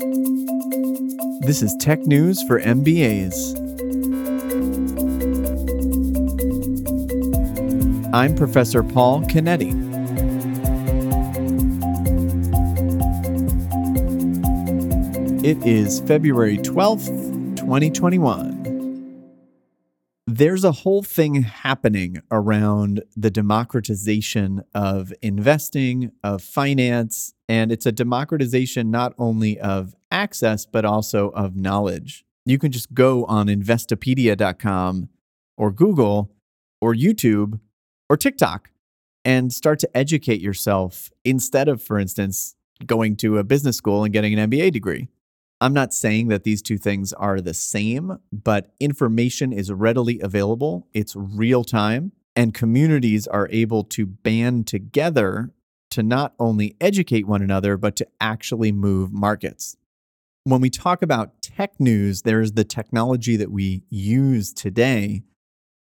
This is Tech News for MBAs. I'm Professor Paul Canetti. It is February 12th, 2021. There's a whole thing happening around the democratization of investing, of finance, and it's a democratization not only of access, but also of knowledge. You can just go on investopedia.com or Google or YouTube or TikTok and start to educate yourself instead of, for instance, going to a business school and getting an MBA degree. I'm not saying that these two things are the same, but information is readily available, it's real time, and communities are able to band together to not only educate one another, but to actually move markets. When we talk about tech news, there's the technology that we use today,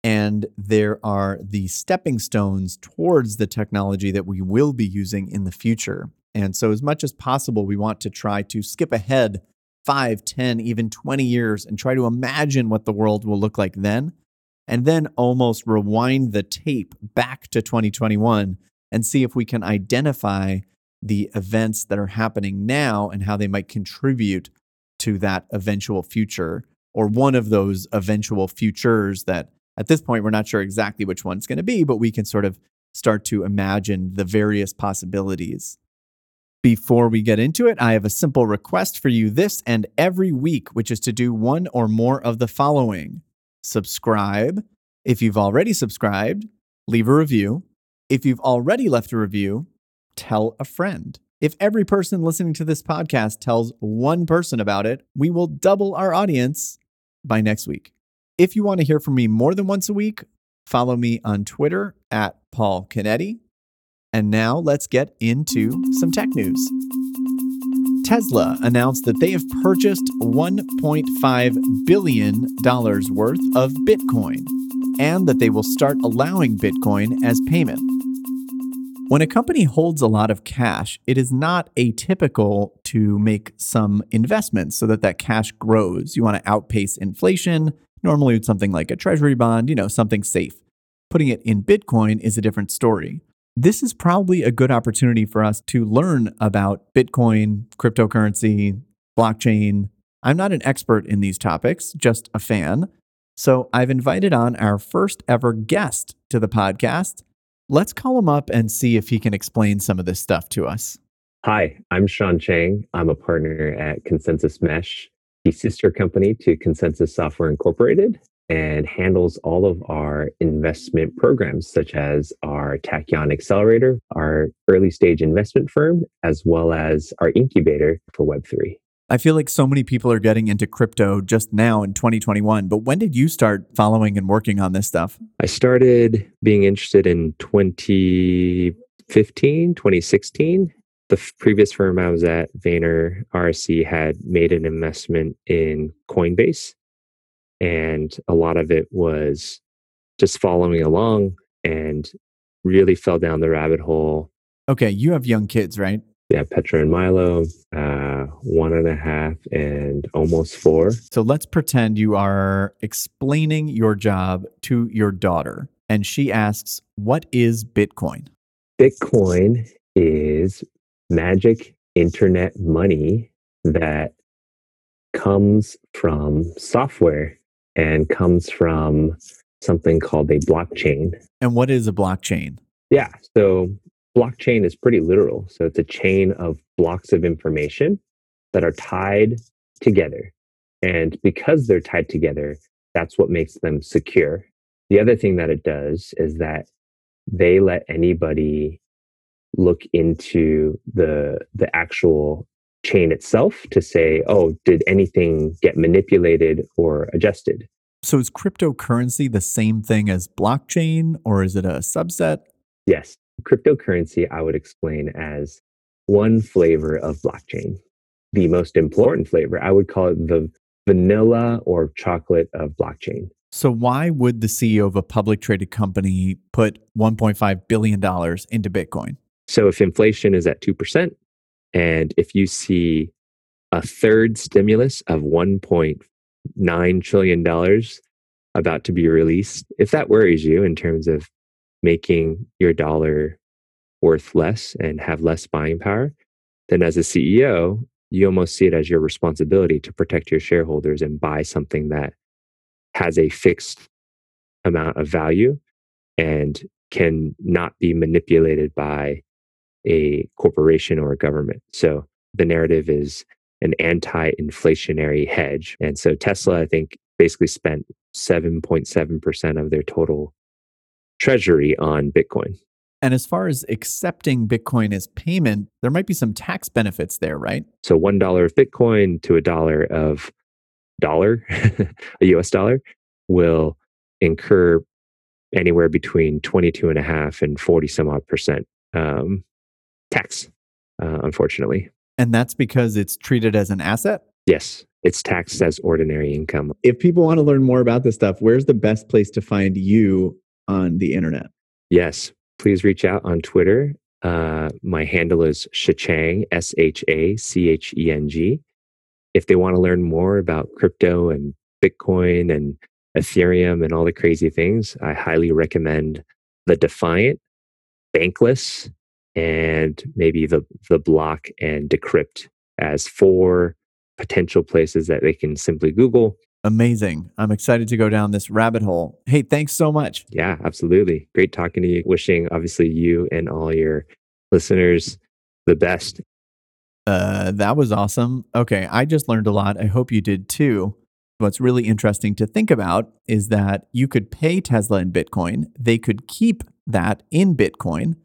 and there are the stepping stones towards the technology that we will be using in the future. And so, as much as possible, we want to try to skip ahead five, 10, even 20 years and try to imagine what the world will look like then. And then almost rewind the tape back to 2021 and see if we can identify the events that are happening now and how they might contribute to that eventual future or one of those eventual futures that at this point we're not sure exactly which one's going to be, but we can sort of start to imagine the various possibilities. Before we get into it, I have a simple request for you this and every week, which is to do one or more of the following subscribe. If you've already subscribed, leave a review. If you've already left a review, tell a friend. If every person listening to this podcast tells one person about it, we will double our audience by next week. If you want to hear from me more than once a week, follow me on Twitter at Paul Canetti and now let's get into some tech news. Tesla announced that they have purchased $1.5 billion worth of Bitcoin and that they will start allowing Bitcoin as payment. When a company holds a lot of cash, it is not atypical to make some investments so that that cash grows. You want to outpace inflation, normally with something like a treasury bond, you know, something safe. Putting it in Bitcoin is a different story this is probably a good opportunity for us to learn about Bitcoin, cryptocurrency, blockchain. I'm not an expert in these topics, just a fan. So I've invited on our first ever guest to the podcast. Let's call him up and see if he can explain some of this stuff to us. Hi, I'm Sean Chang. I'm a partner at ConsenSys Mesh, the sister company to ConsenSys Software Incorporated and handles all of our investment programs, such as our Tachyon Accelerator, our early stage investment firm, as well as our incubator for Web3. I feel like so many people are getting into crypto just now in 2021, but when did you start following and working on this stuff? I started being interested in 2015, 2016. The previous firm I was at, Vayner RSC, had made an investment in Coinbase and a lot of it was just following along and really fell down the rabbit hole. Okay, you have young kids, right? Yeah, Petra and Milo, uh, one and a half and almost four. So let's pretend you are explaining your job to your daughter, and she asks, What is Bitcoin? Bitcoin is magic internet money that comes from software and comes from something called a blockchain. And what is a blockchain? Yeah. So blockchain is pretty literal. So it's a chain of blocks of information that are tied together. And because they're tied together, that's what makes them secure. The other thing that it does is that they let anybody look into the the actual chain itself to say, oh, did anything get manipulated or adjusted? So is cryptocurrency the same thing as blockchain or is it a subset? Yes. Cryptocurrency, I would explain as one flavor of blockchain. The most important flavor, I would call it the vanilla or chocolate of blockchain. So, why would the CEO of a public traded company put $1.5 billion into Bitcoin? So, if inflation is at 2%, and if you see a third stimulus of $1.9 trillion about to be released, if that worries you in terms of making your dollar worth less and have less buying power, then as a CEO, you almost see it as your responsibility to protect your shareholders and buy something that has a fixed amount of value and can not be manipulated by a corporation or a government. So the narrative is an anti inflationary hedge. And so Tesla, I think, basically spent 7.7% of their total treasury on Bitcoin. And as far as accepting Bitcoin as payment, there might be some tax benefits there, right? So $1 of Bitcoin to a dollar of dollar, a US dollar, will incur anywhere between 22 and a half and 40 some odd percent um, tax, uh, unfortunately. And that's because it's treated as an asset? Yes, it's taxed as ordinary income. If people want to learn more about this stuff, where's the best place to find you on the internet? Yes, please reach out on Twitter. Uh, my handle is Shacheng, S H A C H E N G. If they want to learn more about crypto and Bitcoin and Ethereum and all the crazy things, I highly recommend the Defiant, Bankless, and maybe the the block and decrypt as four potential places that they can simply Google. Amazing. I'm excited to go down this rabbit hole. Hey, thanks so much. Yeah, absolutely. Great talking to you. Wishing obviously you and all your listeners the best. Uh, that was awesome. Okay, I just learned a lot. I hope you did too. What's really interesting to think about is that you could pay Tesla in Bitcoin, they could keep that in Bitcoin,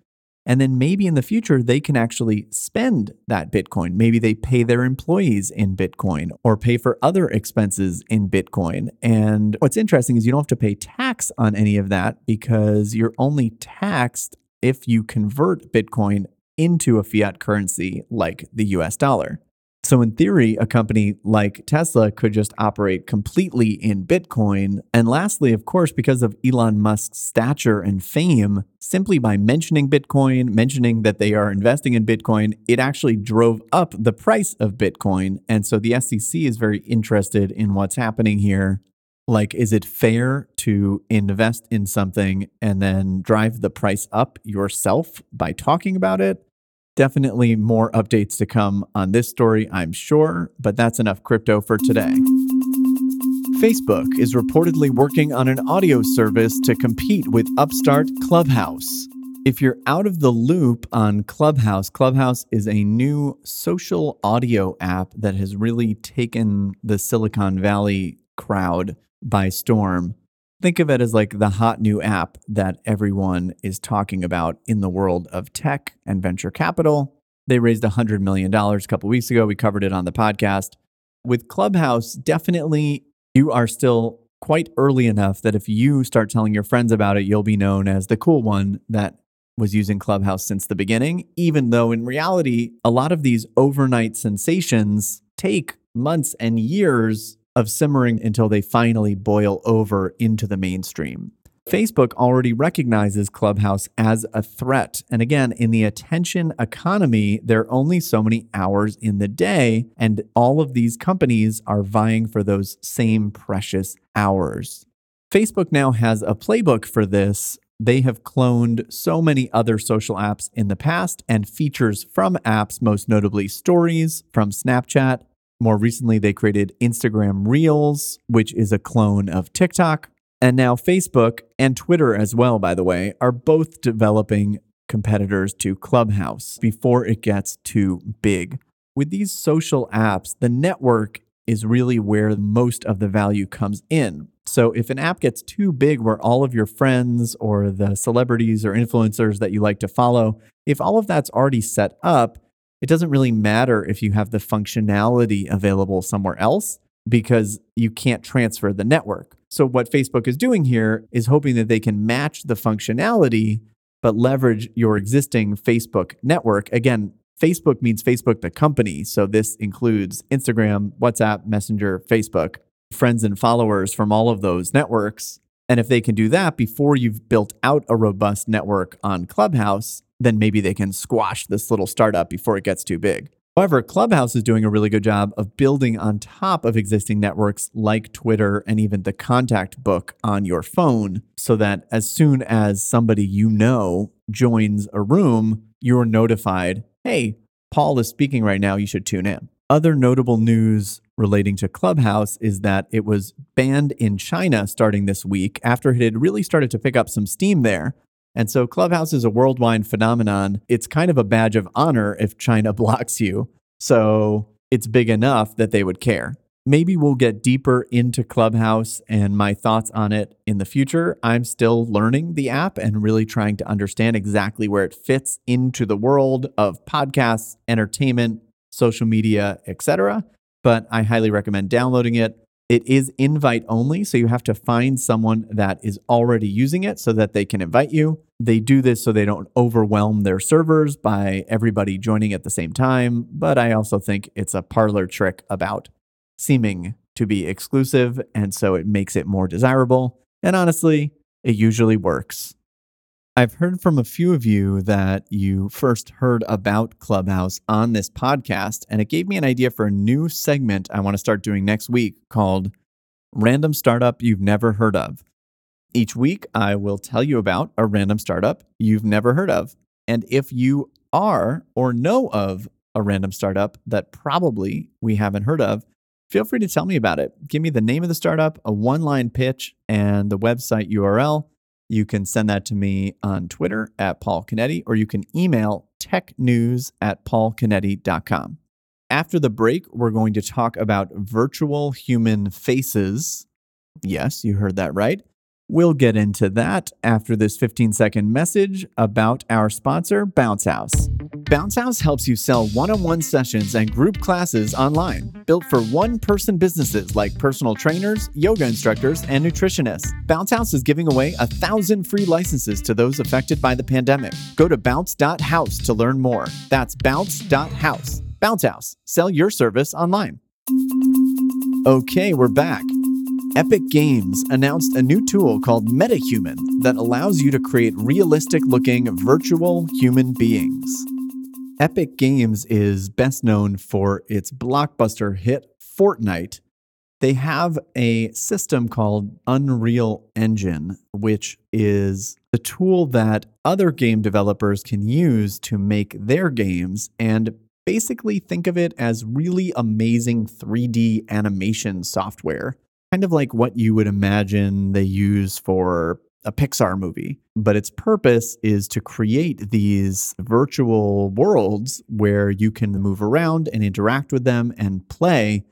and then maybe in the future, they can actually spend that Bitcoin. Maybe they pay their employees in Bitcoin or pay for other expenses in Bitcoin. And what's interesting is you don't have to pay tax on any of that because you're only taxed if you convert Bitcoin into a fiat currency like the US dollar. So, in theory, a company like Tesla could just operate completely in Bitcoin. And lastly, of course, because of Elon Musk's stature and fame, simply by mentioning Bitcoin, mentioning that they are investing in Bitcoin, it actually drove up the price of Bitcoin. And so the SEC is very interested in what's happening here. Like, is it fair to invest in something and then drive the price up yourself by talking about it? Definitely more updates to come on this story, I'm sure, but that's enough crypto for today. Facebook is reportedly working on an audio service to compete with upstart Clubhouse. If you're out of the loop on Clubhouse, Clubhouse is a new social audio app that has really taken the Silicon Valley crowd by storm think of it as like the hot new app that everyone is talking about in the world of tech and venture capital. They raised $100 million a couple weeks ago. We covered it on the podcast. With Clubhouse, definitely you are still quite early enough that if you start telling your friends about it, you'll be known as the cool one that was using Clubhouse since the beginning, even though in reality, a lot of these overnight sensations take months and years of simmering until they finally boil over into the mainstream. Facebook already recognizes Clubhouse as a threat. And again, in the attention economy, there are only so many hours in the day, and all of these companies are vying for those same precious hours. Facebook now has a playbook for this. They have cloned so many other social apps in the past and features from apps, most notably stories from Snapchat, more recently, they created Instagram Reels, which is a clone of TikTok. And now Facebook and Twitter, as well, by the way, are both developing competitors to Clubhouse before it gets too big. With these social apps, the network is really where most of the value comes in. So if an app gets too big where all of your friends or the celebrities or influencers that you like to follow, if all of that's already set up, it doesn't really matter if you have the functionality available somewhere else because you can't transfer the network. So, what Facebook is doing here is hoping that they can match the functionality, but leverage your existing Facebook network. Again, Facebook means Facebook, the company. So, this includes Instagram, WhatsApp, Messenger, Facebook, friends and followers from all of those networks. And if they can do that before you've built out a robust network on Clubhouse, then maybe they can squash this little startup before it gets too big. However, Clubhouse is doing a really good job of building on top of existing networks like Twitter and even the contact book on your phone so that as soon as somebody you know joins a room, you're notified, hey, Paul is speaking right now, you should tune in. Other notable news relating to Clubhouse is that it was banned in China starting this week after it had really started to pick up some steam there. And so Clubhouse is a worldwide phenomenon. It's kind of a badge of honor if China blocks you. So it's big enough that they would care. Maybe we'll get deeper into Clubhouse and my thoughts on it in the future. I'm still learning the app and really trying to understand exactly where it fits into the world of podcasts, entertainment, social media, etc. But I highly recommend downloading it. It is invite only, so you have to find someone that is already using it so that they can invite you. They do this so they don't overwhelm their servers by everybody joining at the same time, but I also think it's a parlor trick about seeming to be exclusive, and so it makes it more desirable. And honestly, it usually works. I've heard from a few of you that you first heard about Clubhouse on this podcast, and it gave me an idea for a new segment I want to start doing next week called Random Startup You've Never Heard of. Each week, I will tell you about a random startup you've never heard of. And if you are or know of a random startup that probably we haven't heard of, feel free to tell me about it. Give me the name of the startup, a one line pitch, and the website URL you can send that to me on Twitter at Paul Canetti, or you can email technews at paulcanetti.com. After the break, we're going to talk about virtual human faces. Yes, you heard that right. We'll get into that after this 15 second message about our sponsor, Bounce House. Bounce House helps you sell one on one sessions and group classes online, built for one person businesses like personal trainers, yoga instructors, and nutritionists. Bounce House is giving away a thousand free licenses to those affected by the pandemic. Go to bounce.house to learn more. That's bounce.house. Bounce House, sell your service online. Okay, we're back. Epic Games announced a new tool called MetaHuman that allows you to create realistic looking virtual human beings. Epic Games is best known for its blockbuster hit Fortnite. They have a system called Unreal Engine, which is the tool that other game developers can use to make their games and basically think of it as really amazing 3D animation software kind of like what you would imagine they use for a Pixar movie. But its purpose is to create these virtual worlds where you can move around and interact with them and play.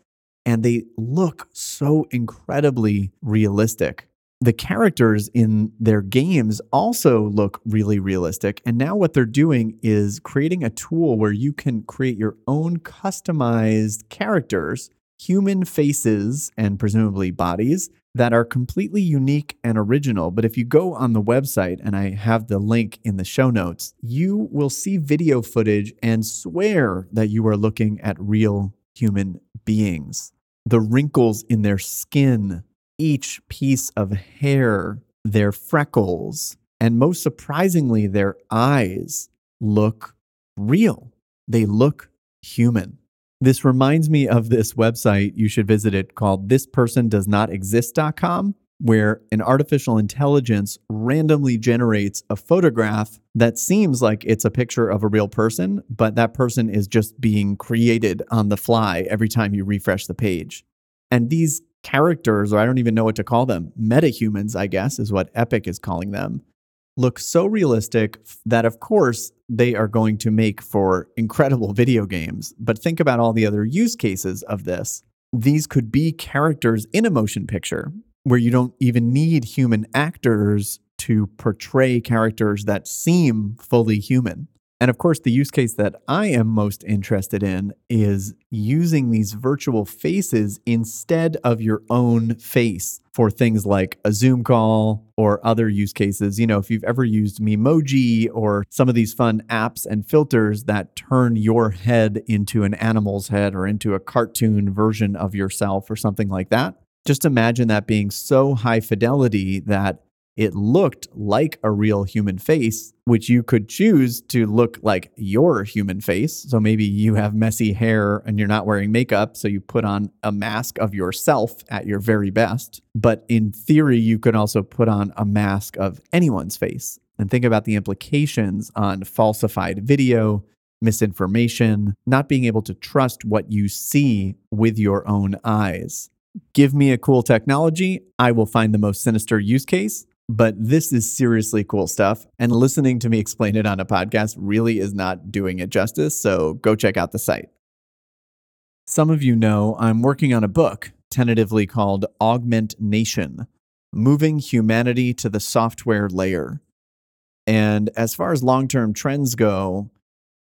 And they look so incredibly realistic. The characters in their games also look really realistic. And now, what they're doing is creating a tool where you can create your own customized characters human faces and presumably bodies that are completely unique and original. But if you go on the website, and I have the link in the show notes, you will see video footage and swear that you are looking at real human beings. The wrinkles in their skin, each piece of hair, their freckles, and most surprisingly, their eyes look real. They look human. This reminds me of this website. You should visit it called thispersondoesnotexist.com, where an artificial intelligence randomly generates a photograph that seems like it's a picture of a real person, but that person is just being created on the fly every time you refresh the page. And these characters, or I don't even know what to call them, metahumans, I guess, is what Epic is calling them, look so realistic that, of course, they are going to make for incredible video games. But think about all the other use cases of this. These could be characters in a motion picture where you don't even need human actors to portray characters that seem fully human. And of course, the use case that I am most interested in is using these virtual faces instead of your own face for things like a Zoom call or other use cases. You know, if you've ever used Memoji or some of these fun apps and filters that turn your head into an animal's head or into a cartoon version of yourself or something like that, just imagine that being so high fidelity that it looked like a real human face, which you could choose to look like your human face. So maybe you have messy hair and you're not wearing makeup, so you put on a mask of yourself at your very best. But in theory, you could also put on a mask of anyone's face and think about the implications on falsified video, misinformation, not being able to trust what you see with your own eyes. Give me a cool technology, I will find the most sinister use case. But this is seriously cool stuff. And listening to me explain it on a podcast really is not doing it justice. So go check out the site. Some of you know I'm working on a book tentatively called Augment Nation Moving Humanity to the Software Layer. And as far as long term trends go,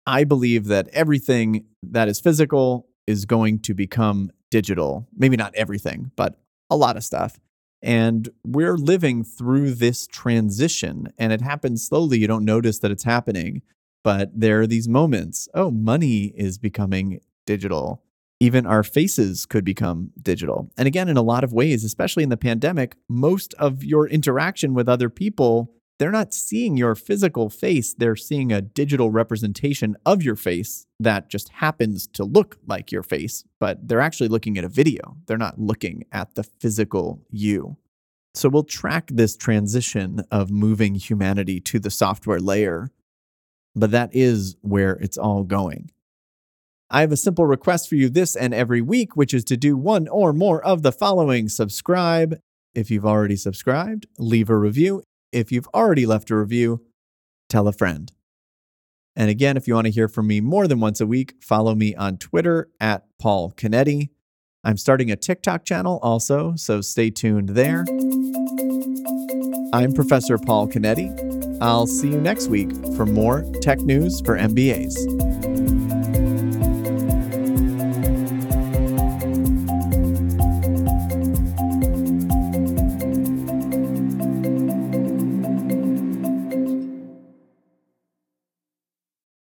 I believe that everything that is physical is going to become digital. Maybe not everything, but a lot of stuff. And we're living through this transition, and it happens slowly. You don't notice that it's happening, but there are these moments. Oh, money is becoming digital. Even our faces could become digital. And again, in a lot of ways, especially in the pandemic, most of your interaction with other people they're not seeing your physical face. They're seeing a digital representation of your face that just happens to look like your face, but they're actually looking at a video. They're not looking at the physical you. So we'll track this transition of moving humanity to the software layer, but that is where it's all going. I have a simple request for you this and every week, which is to do one or more of the following subscribe. If you've already subscribed, leave a review. If you've already left a review, tell a friend. And again, if you want to hear from me more than once a week, follow me on Twitter at Paul Canetti. I'm starting a TikTok channel also, so stay tuned there. I'm Professor Paul Canetti. I'll see you next week for more tech news for MBAs.